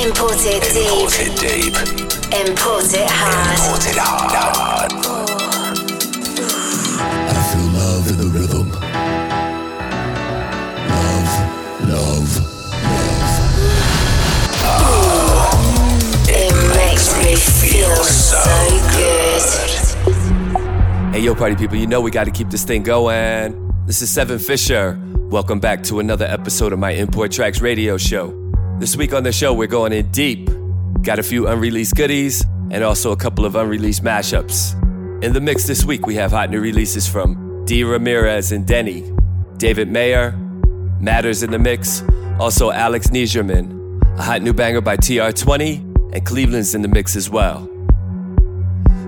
Import it deep. Imported deep. Import it hard. Imported hard. I feel love in the rhythm. Love, love, It makes me feel so good. Hey, yo, party people, you know we got to keep this thing going. This is Seven Fisher. Welcome back to another episode of my Import Tracks radio show. This week on the show, we're going in deep. Got a few unreleased goodies and also a couple of unreleased mashups. In the mix this week, we have hot new releases from D. Ramirez and Denny, David Mayer, Matters in the mix, also Alex Nijerman, a hot new banger by TR20, and Cleveland's in the mix as well.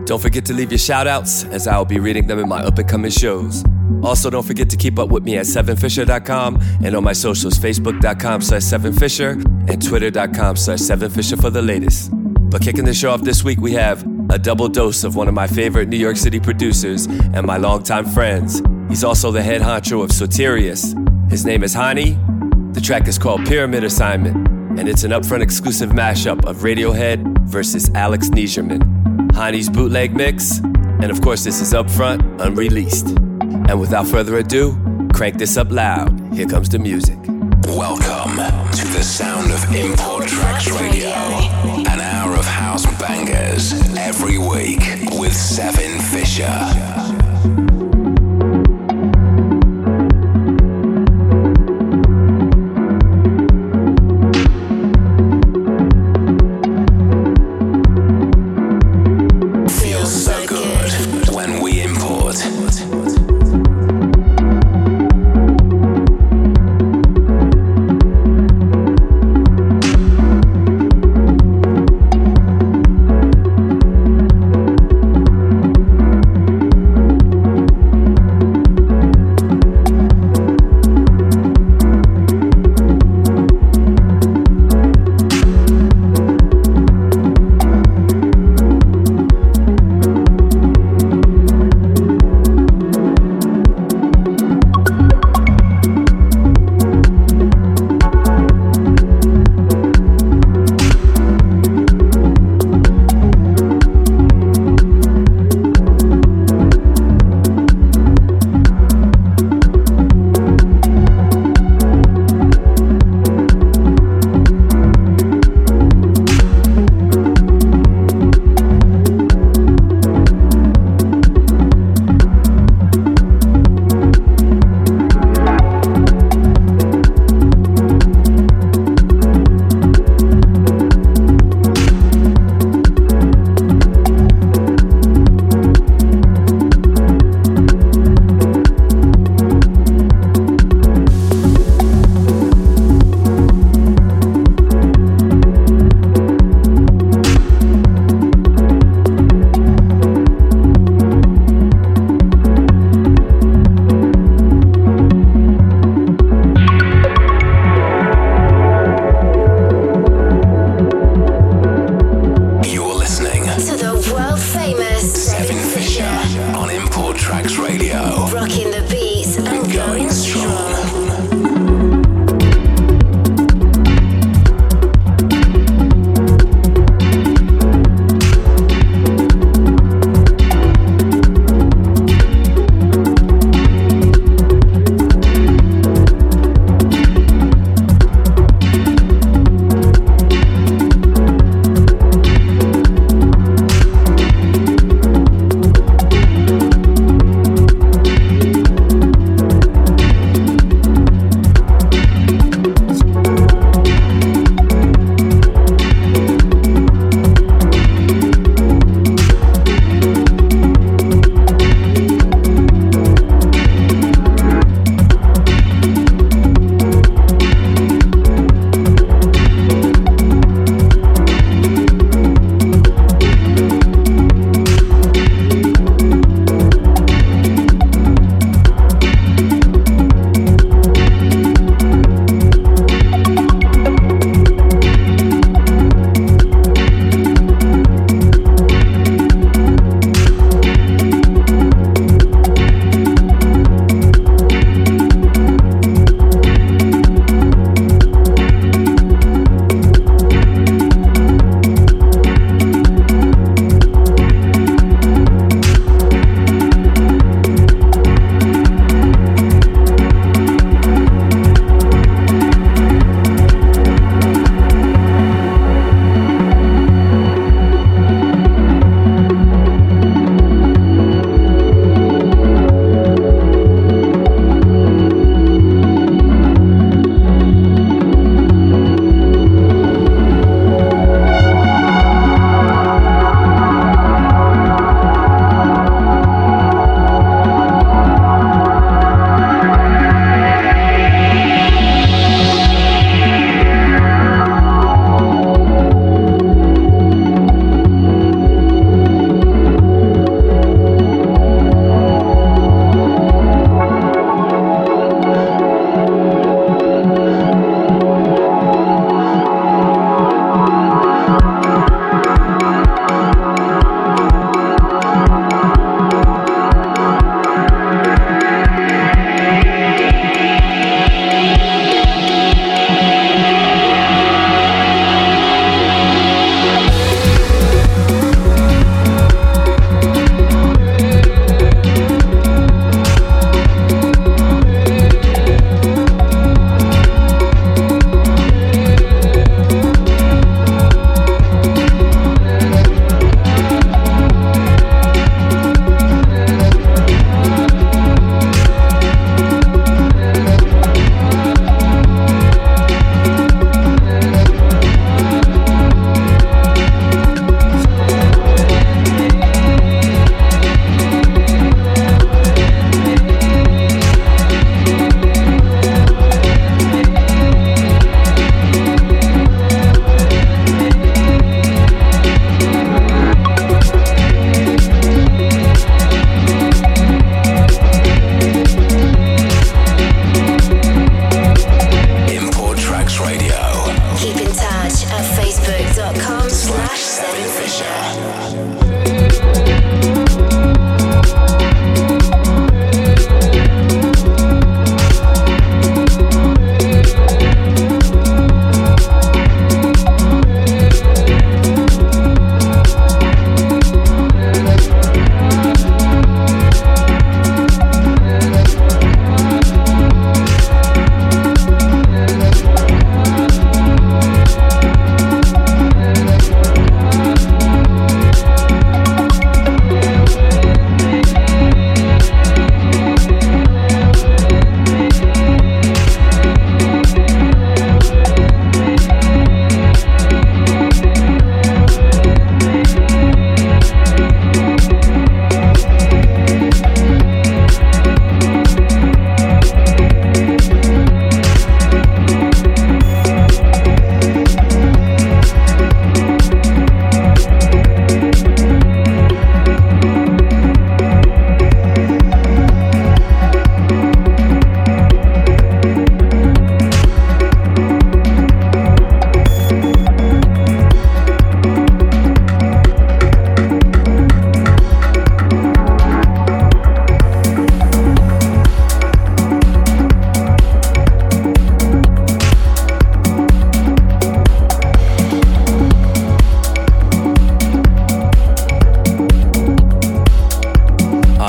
Don't forget to leave your shout outs as I will be reading them in my up and coming shows. Also, don't forget to keep up with me at 7fisher.com and on my socials facebook.com slash 7fisher and twitter.com slash 7fisher for the latest. But kicking the show off this week, we have a double dose of one of my favorite New York City producers and my longtime friends. He's also the head honcho of Soterius. His name is Hani. The track is called Pyramid Assignment, and it's an upfront exclusive mashup of Radiohead versus Alex Nijerman. Hani's bootleg mix, and of course, this is upfront, unreleased. And without further ado, crank this up loud. Here comes the music. Welcome to the sound of Import Tracks Radio. An hour of house bangers every week with Seven Fisher.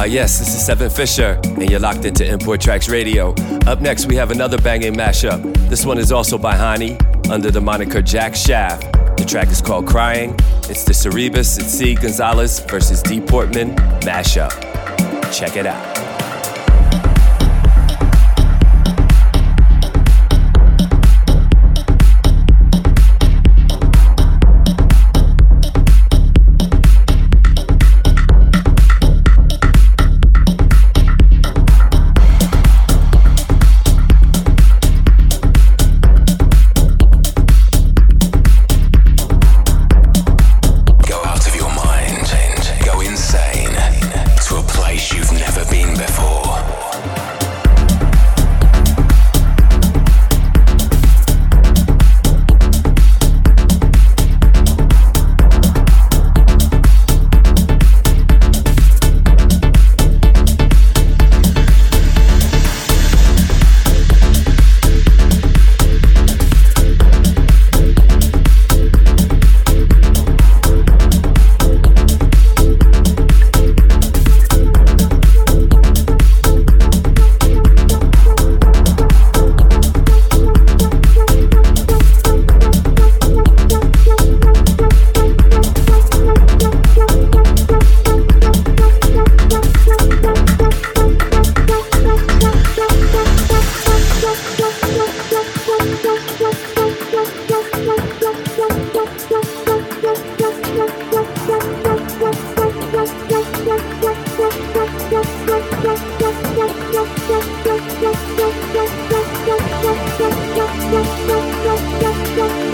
Ah, yes, this is Seven Fisher, and you're locked into Import Tracks Radio. Up next, we have another banging mashup. This one is also by Hani, under the moniker Jack Shaft. The track is called Crying. It's the Cerebus and C. Gonzalez versus D. Portman mashup. Check it out.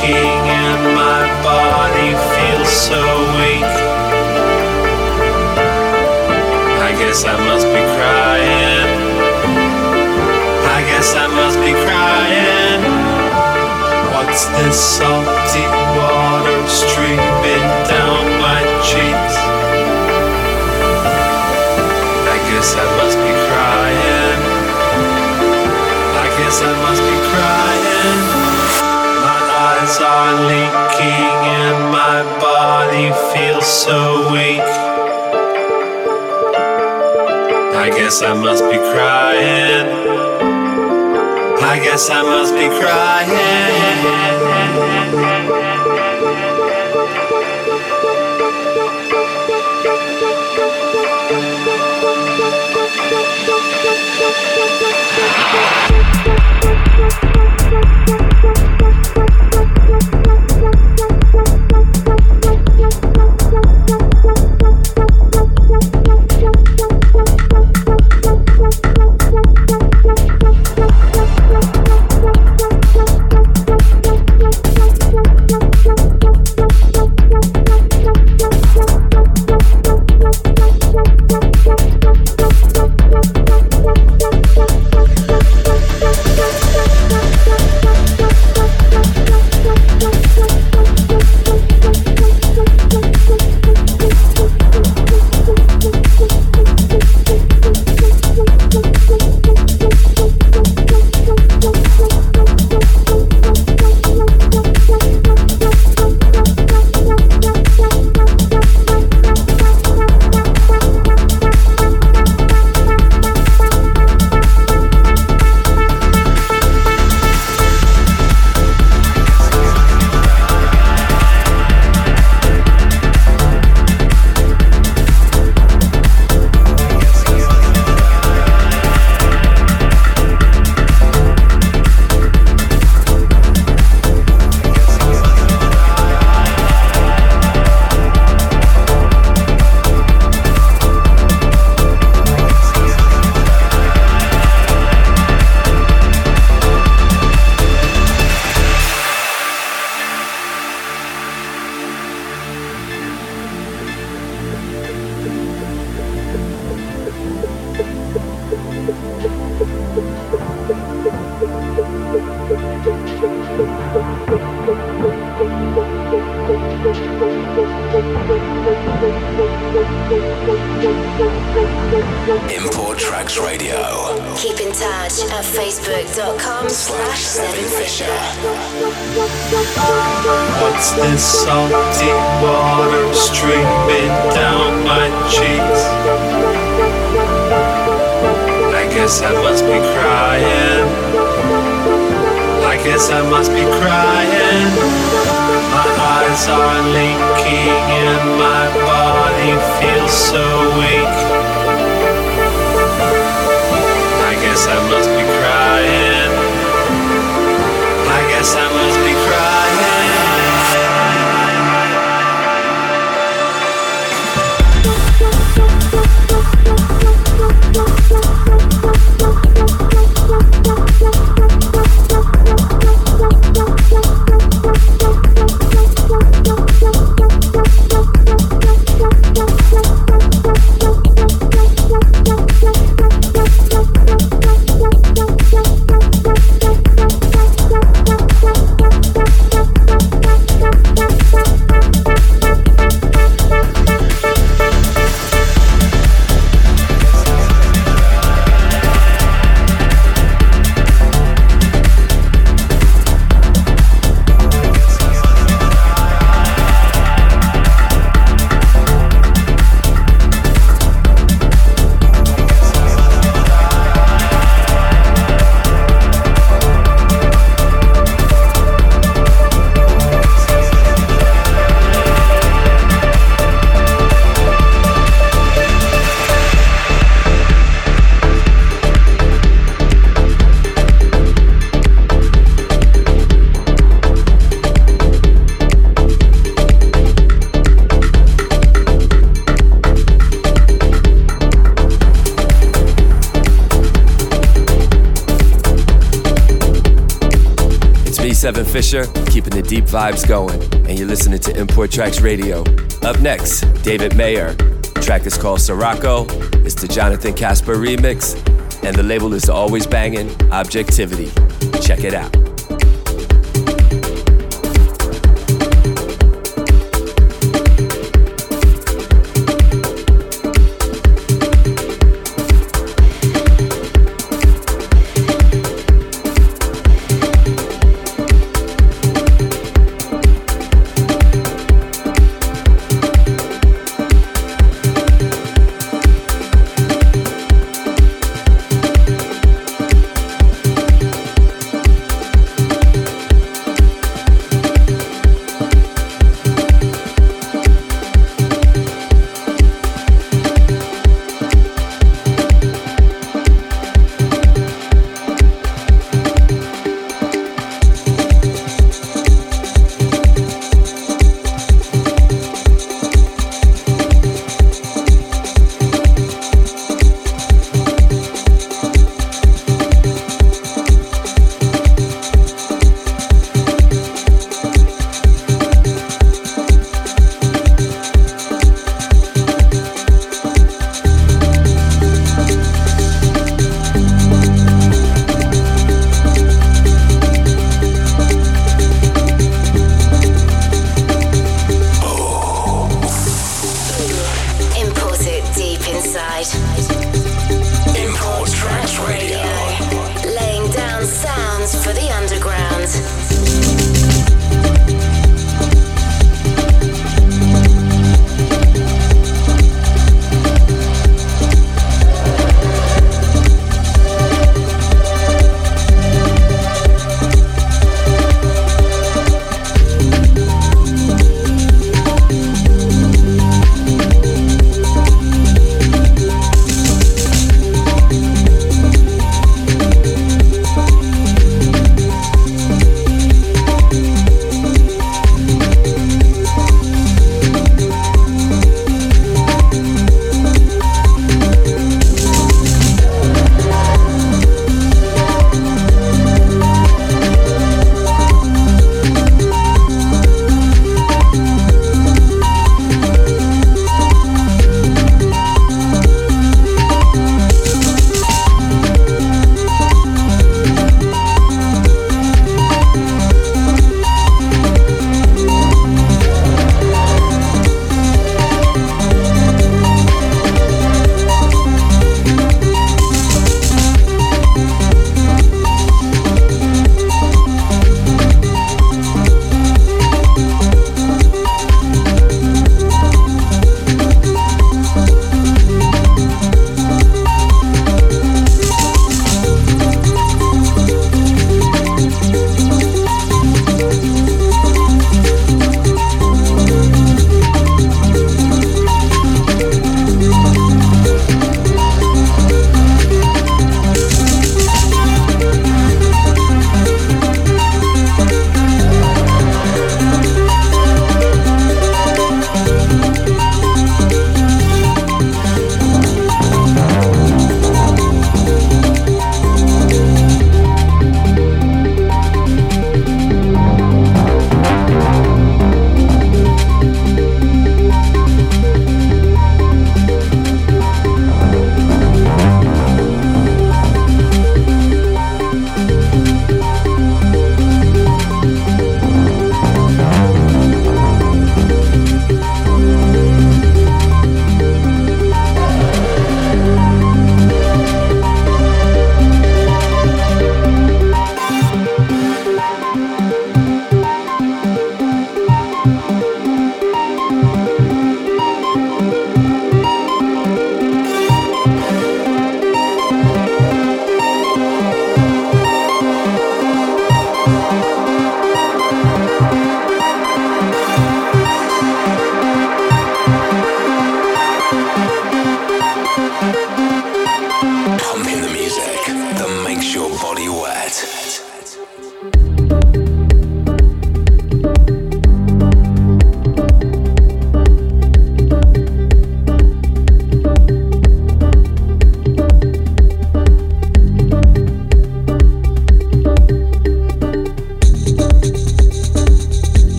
aching and my body feels so weak. I guess I must be crying. I guess I must be crying. What's this salty water streaming down my cheeks? I guess I must be crying. I guess I must be crying leaking and my body feels so weak. I guess I must be crying. I guess I must be crying. Crying. My eyes are leaking and my body feels so weak. I guess I must be crying. I guess I must be Seven Fisher, keeping the deep vibes going, and you're listening to Import Tracks Radio. Up next, David Mayer. Track is called Sirocco. It's the Jonathan Casper remix, and the label is always banging Objektivity. Check it out.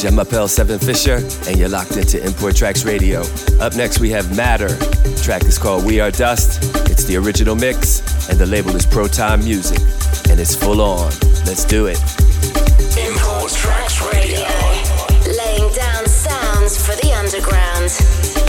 Seven Fisher, and you're locked into Import Tracks Radio. Up next, we have Matter. The track is called We Are Dust. It's the original mix, and the label is Proton Music, and it's full on. Let's do it. Import Tracks Radio. Laying down sounds for the underground.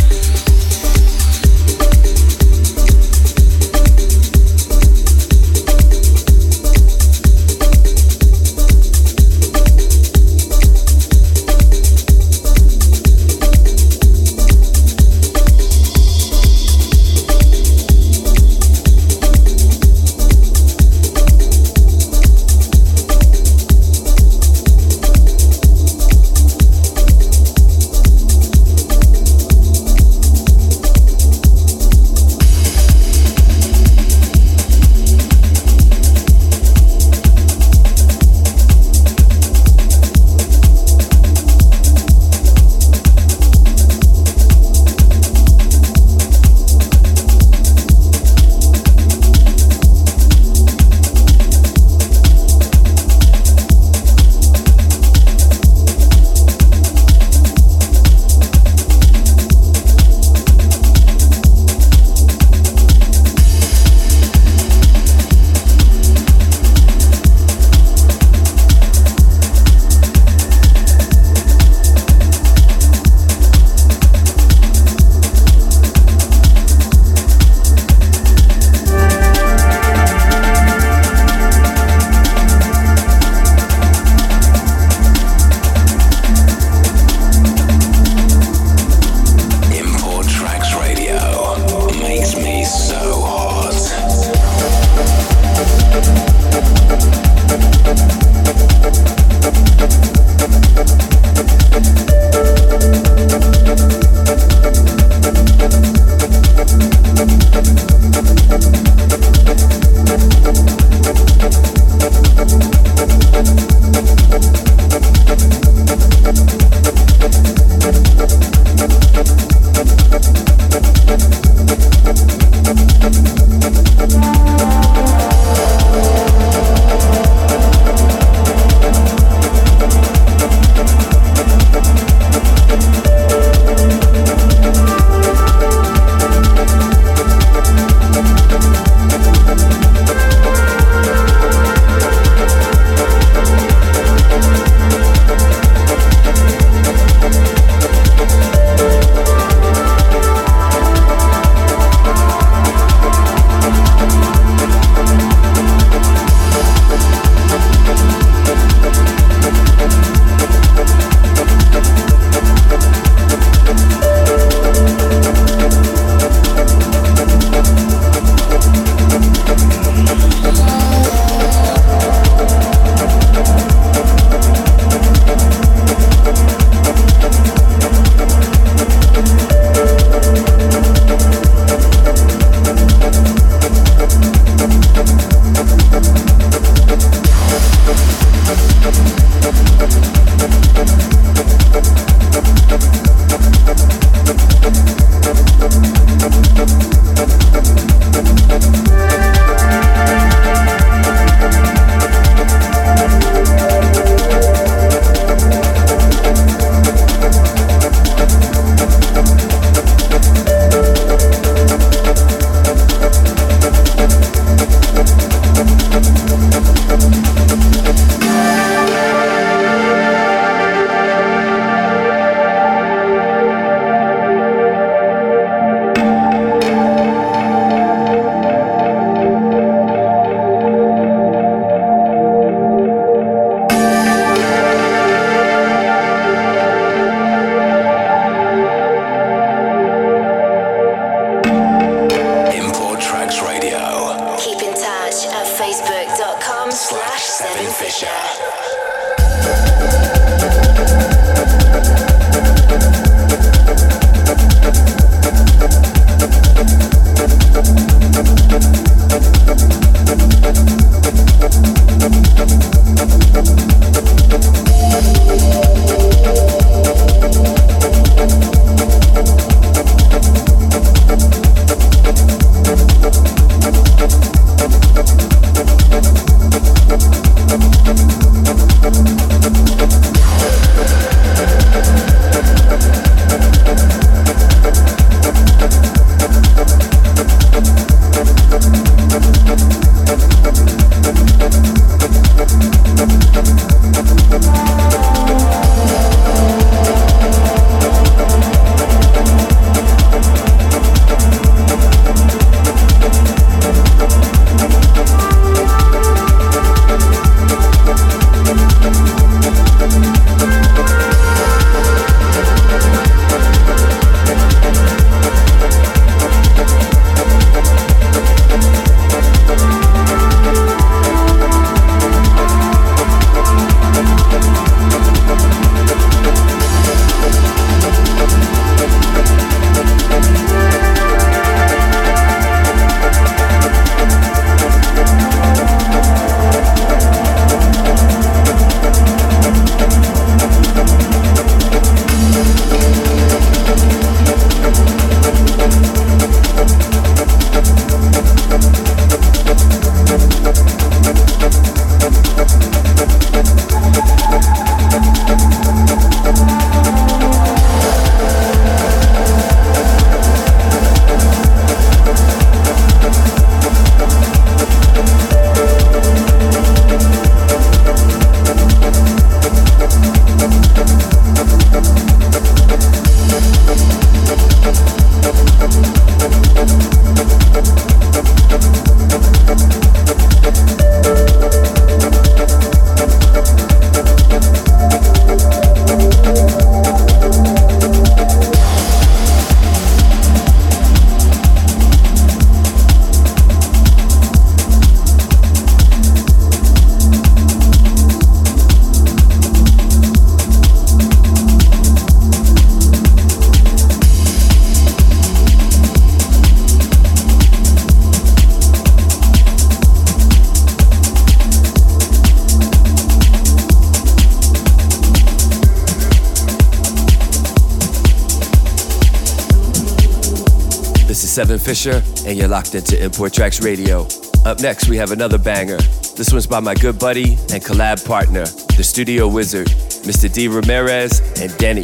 And you're locked into Import Tracks Radio. Up next, we have another banger. This one's by my good buddy and collab partner, the studio wizard, Mr. D. Ramirez and Denny.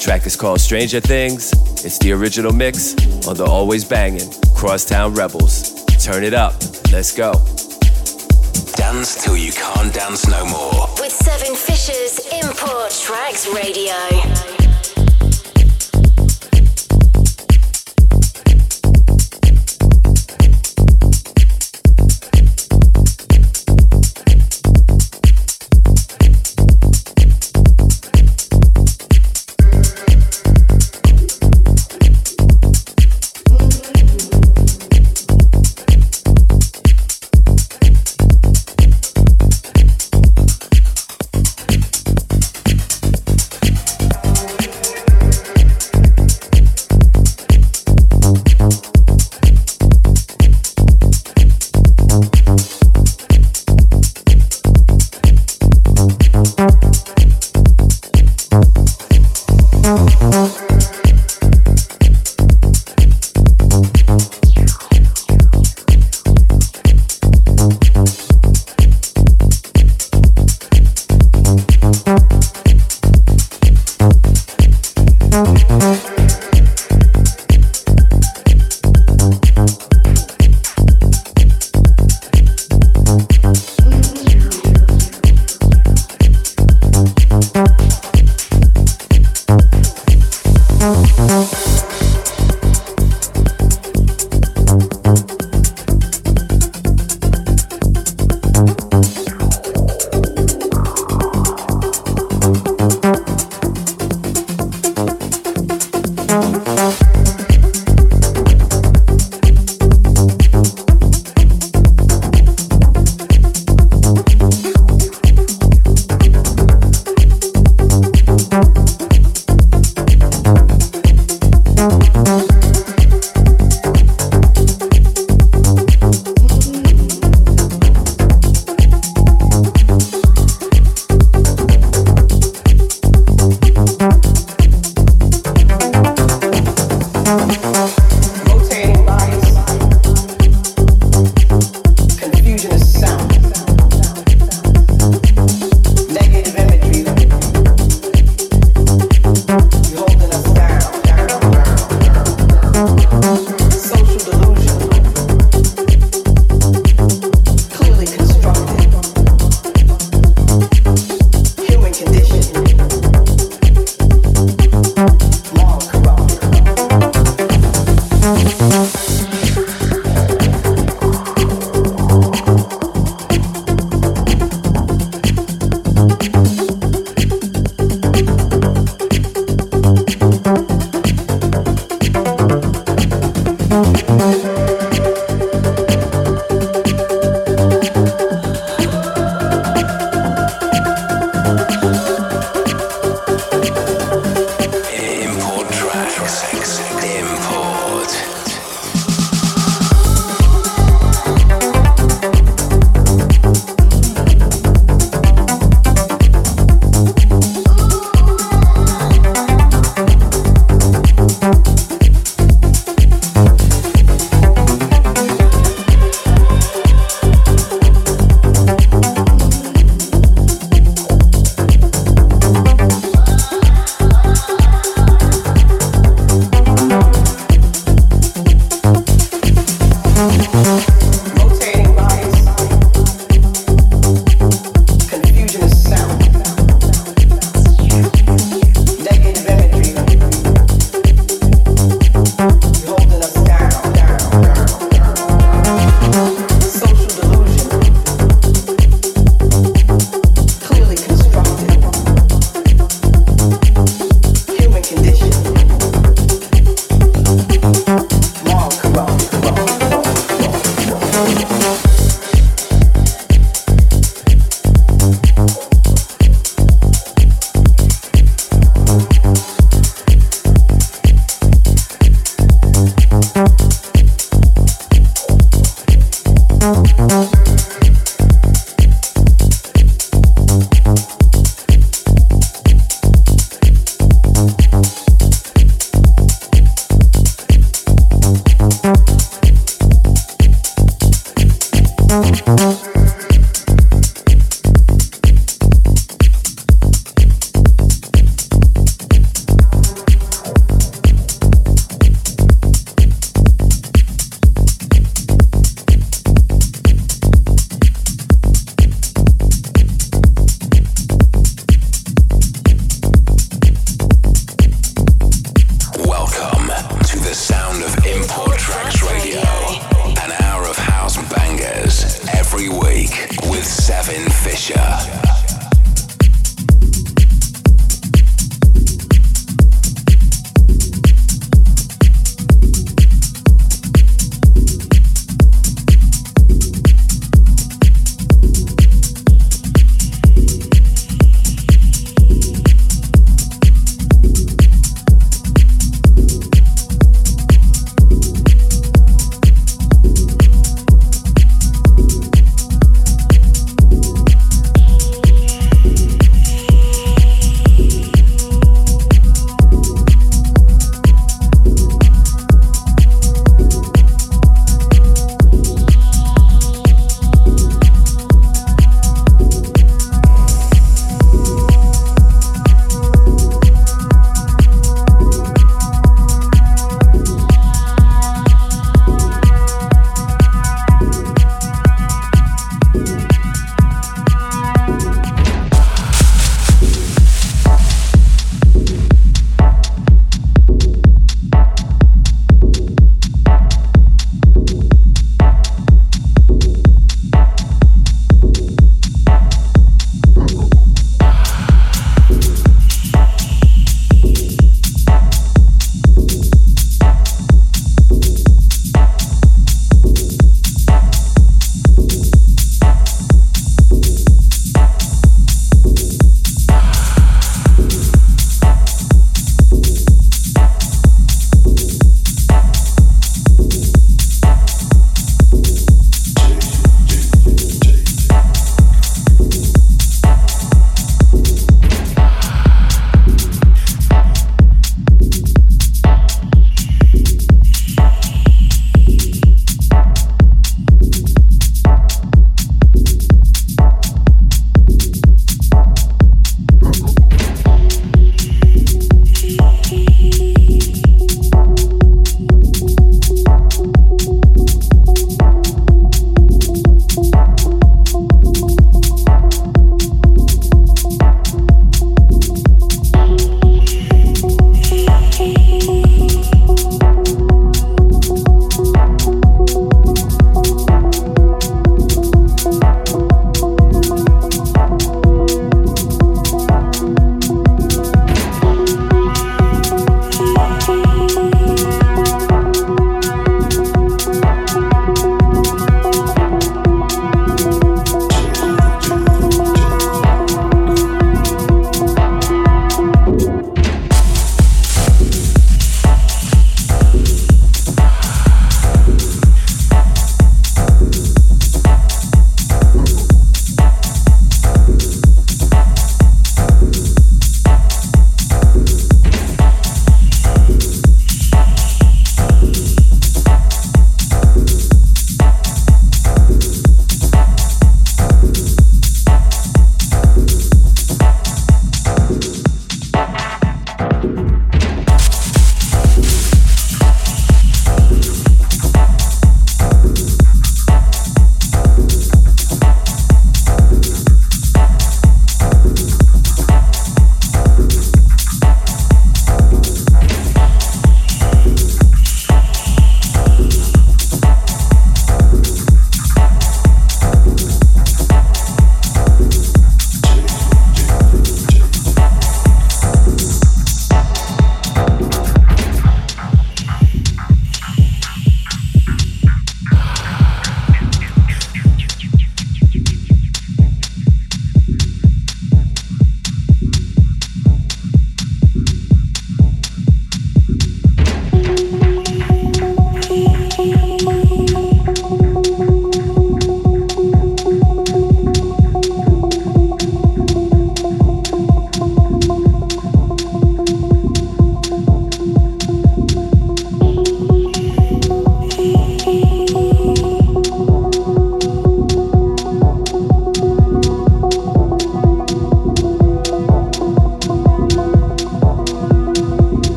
track is called Stranger Things. It's the original mix on the always banging Crosstown Rebels. Turn it up. Let's go. Dance till you can't dance no more. With Seven Fishers Import Tracks Radio.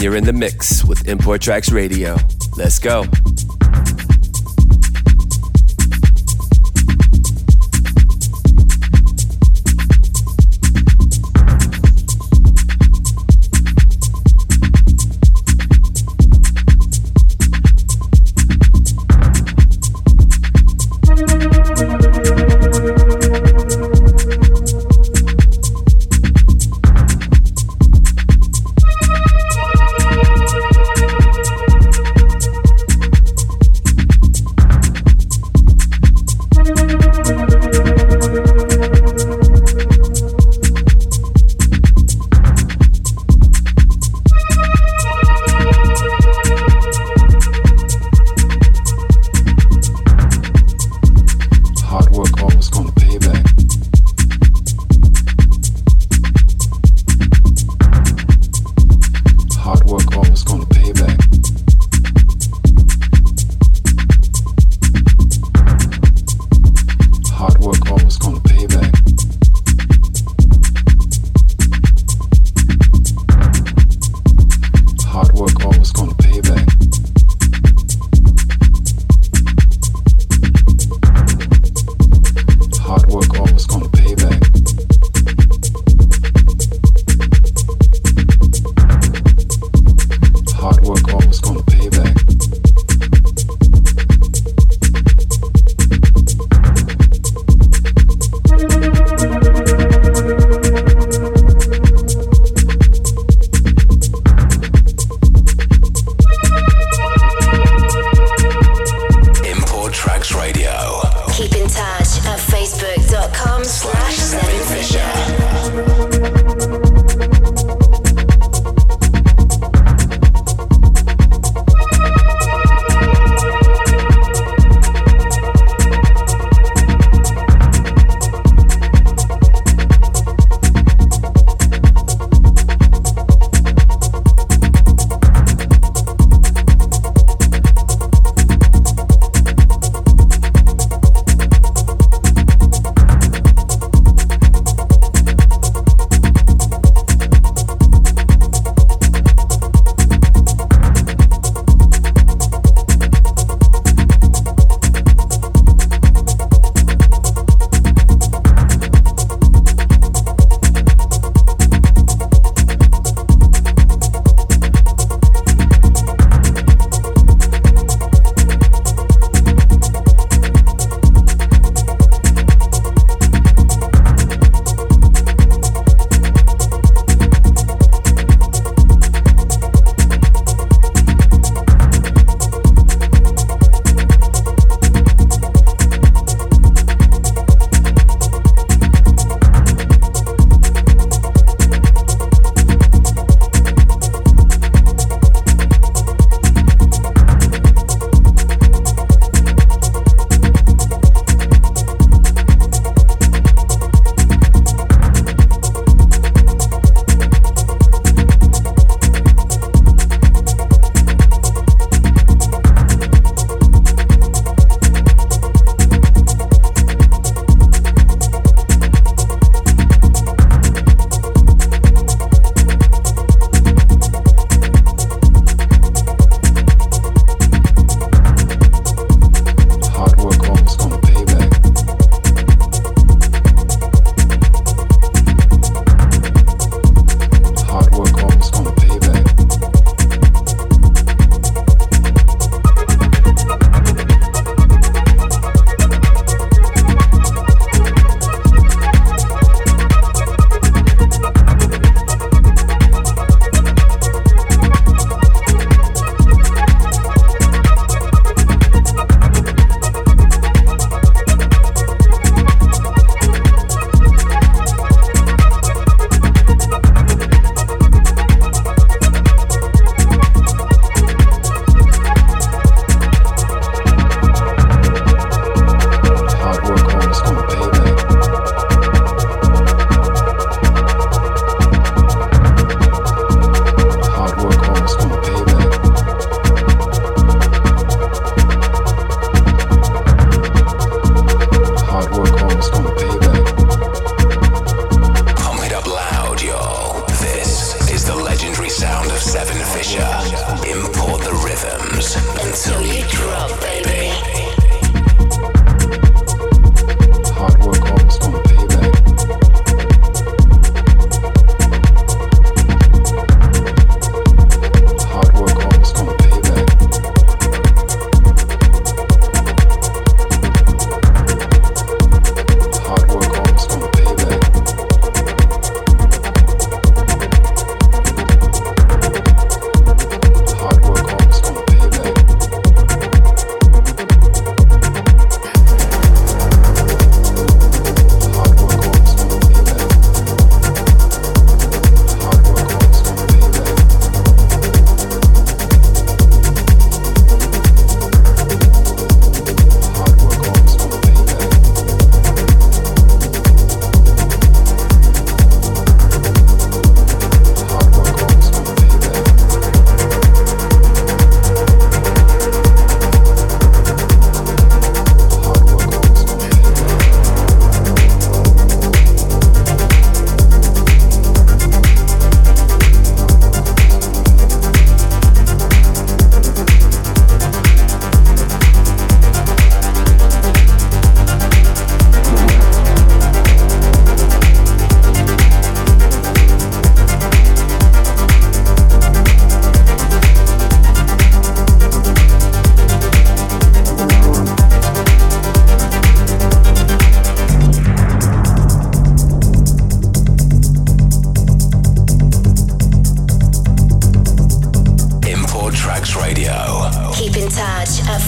You're in the mix with Import Tracks Radio. Let's go. hard work always gonna pay.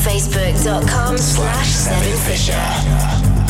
Facebook.com slash Fisher.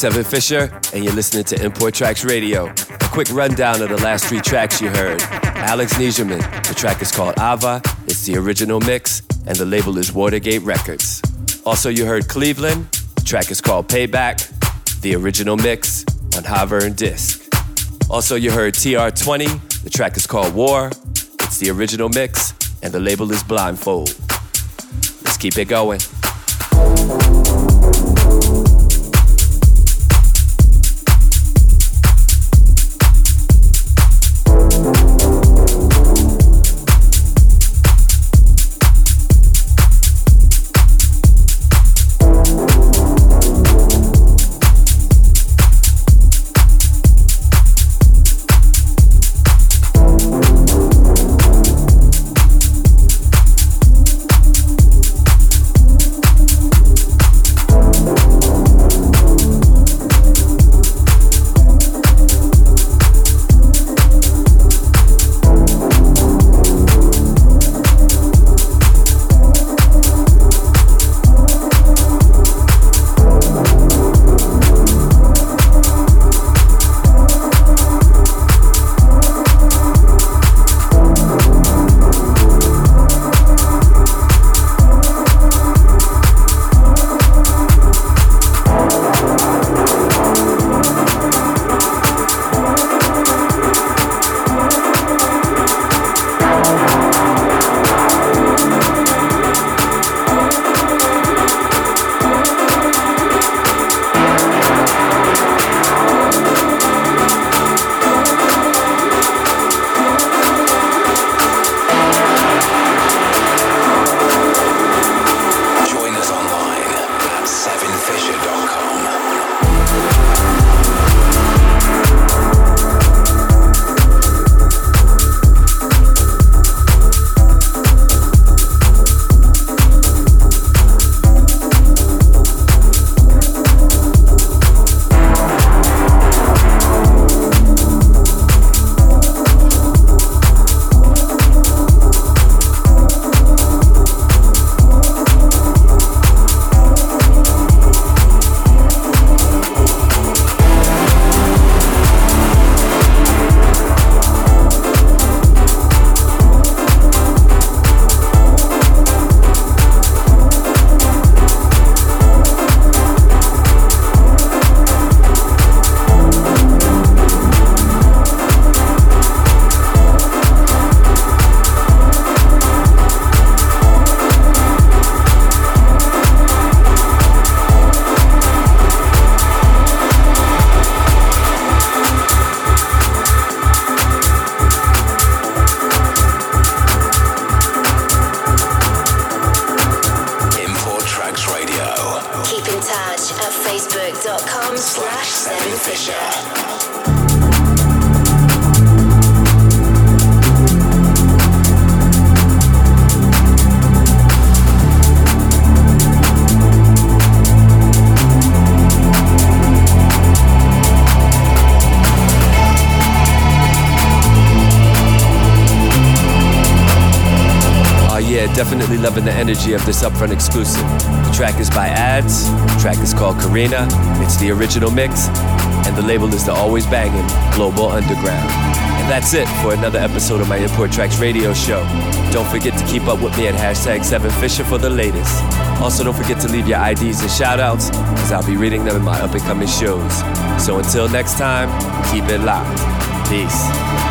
Seven Fisher, and you're listening to Import Tracks Radio. A quick rundown of the last three tracks you heard. Alex Niggemann, the track is called Ava, it's the original mix. and the label is Watergate Records. Also, you heard Cleveland, the track is called Payback, the original mix on Hivern Disc. Also, you heard TR20, the track is called War, it's the original mix, and the label is Blindfold. Let's keep it going. Energy of this upfront exclusive. The track is by Ads, the track is called Karina, it's the original mix, and the label is the always banging Global Underground. And that's it for another episode of my Import Tracks radio show. Don't forget to keep up with me at hashtag 7Fisher for the latest. Also, don't forget to leave your IDs and shoutouts, as I'll be reading them in my up and coming shows. So until next time, keep it locked. Peace.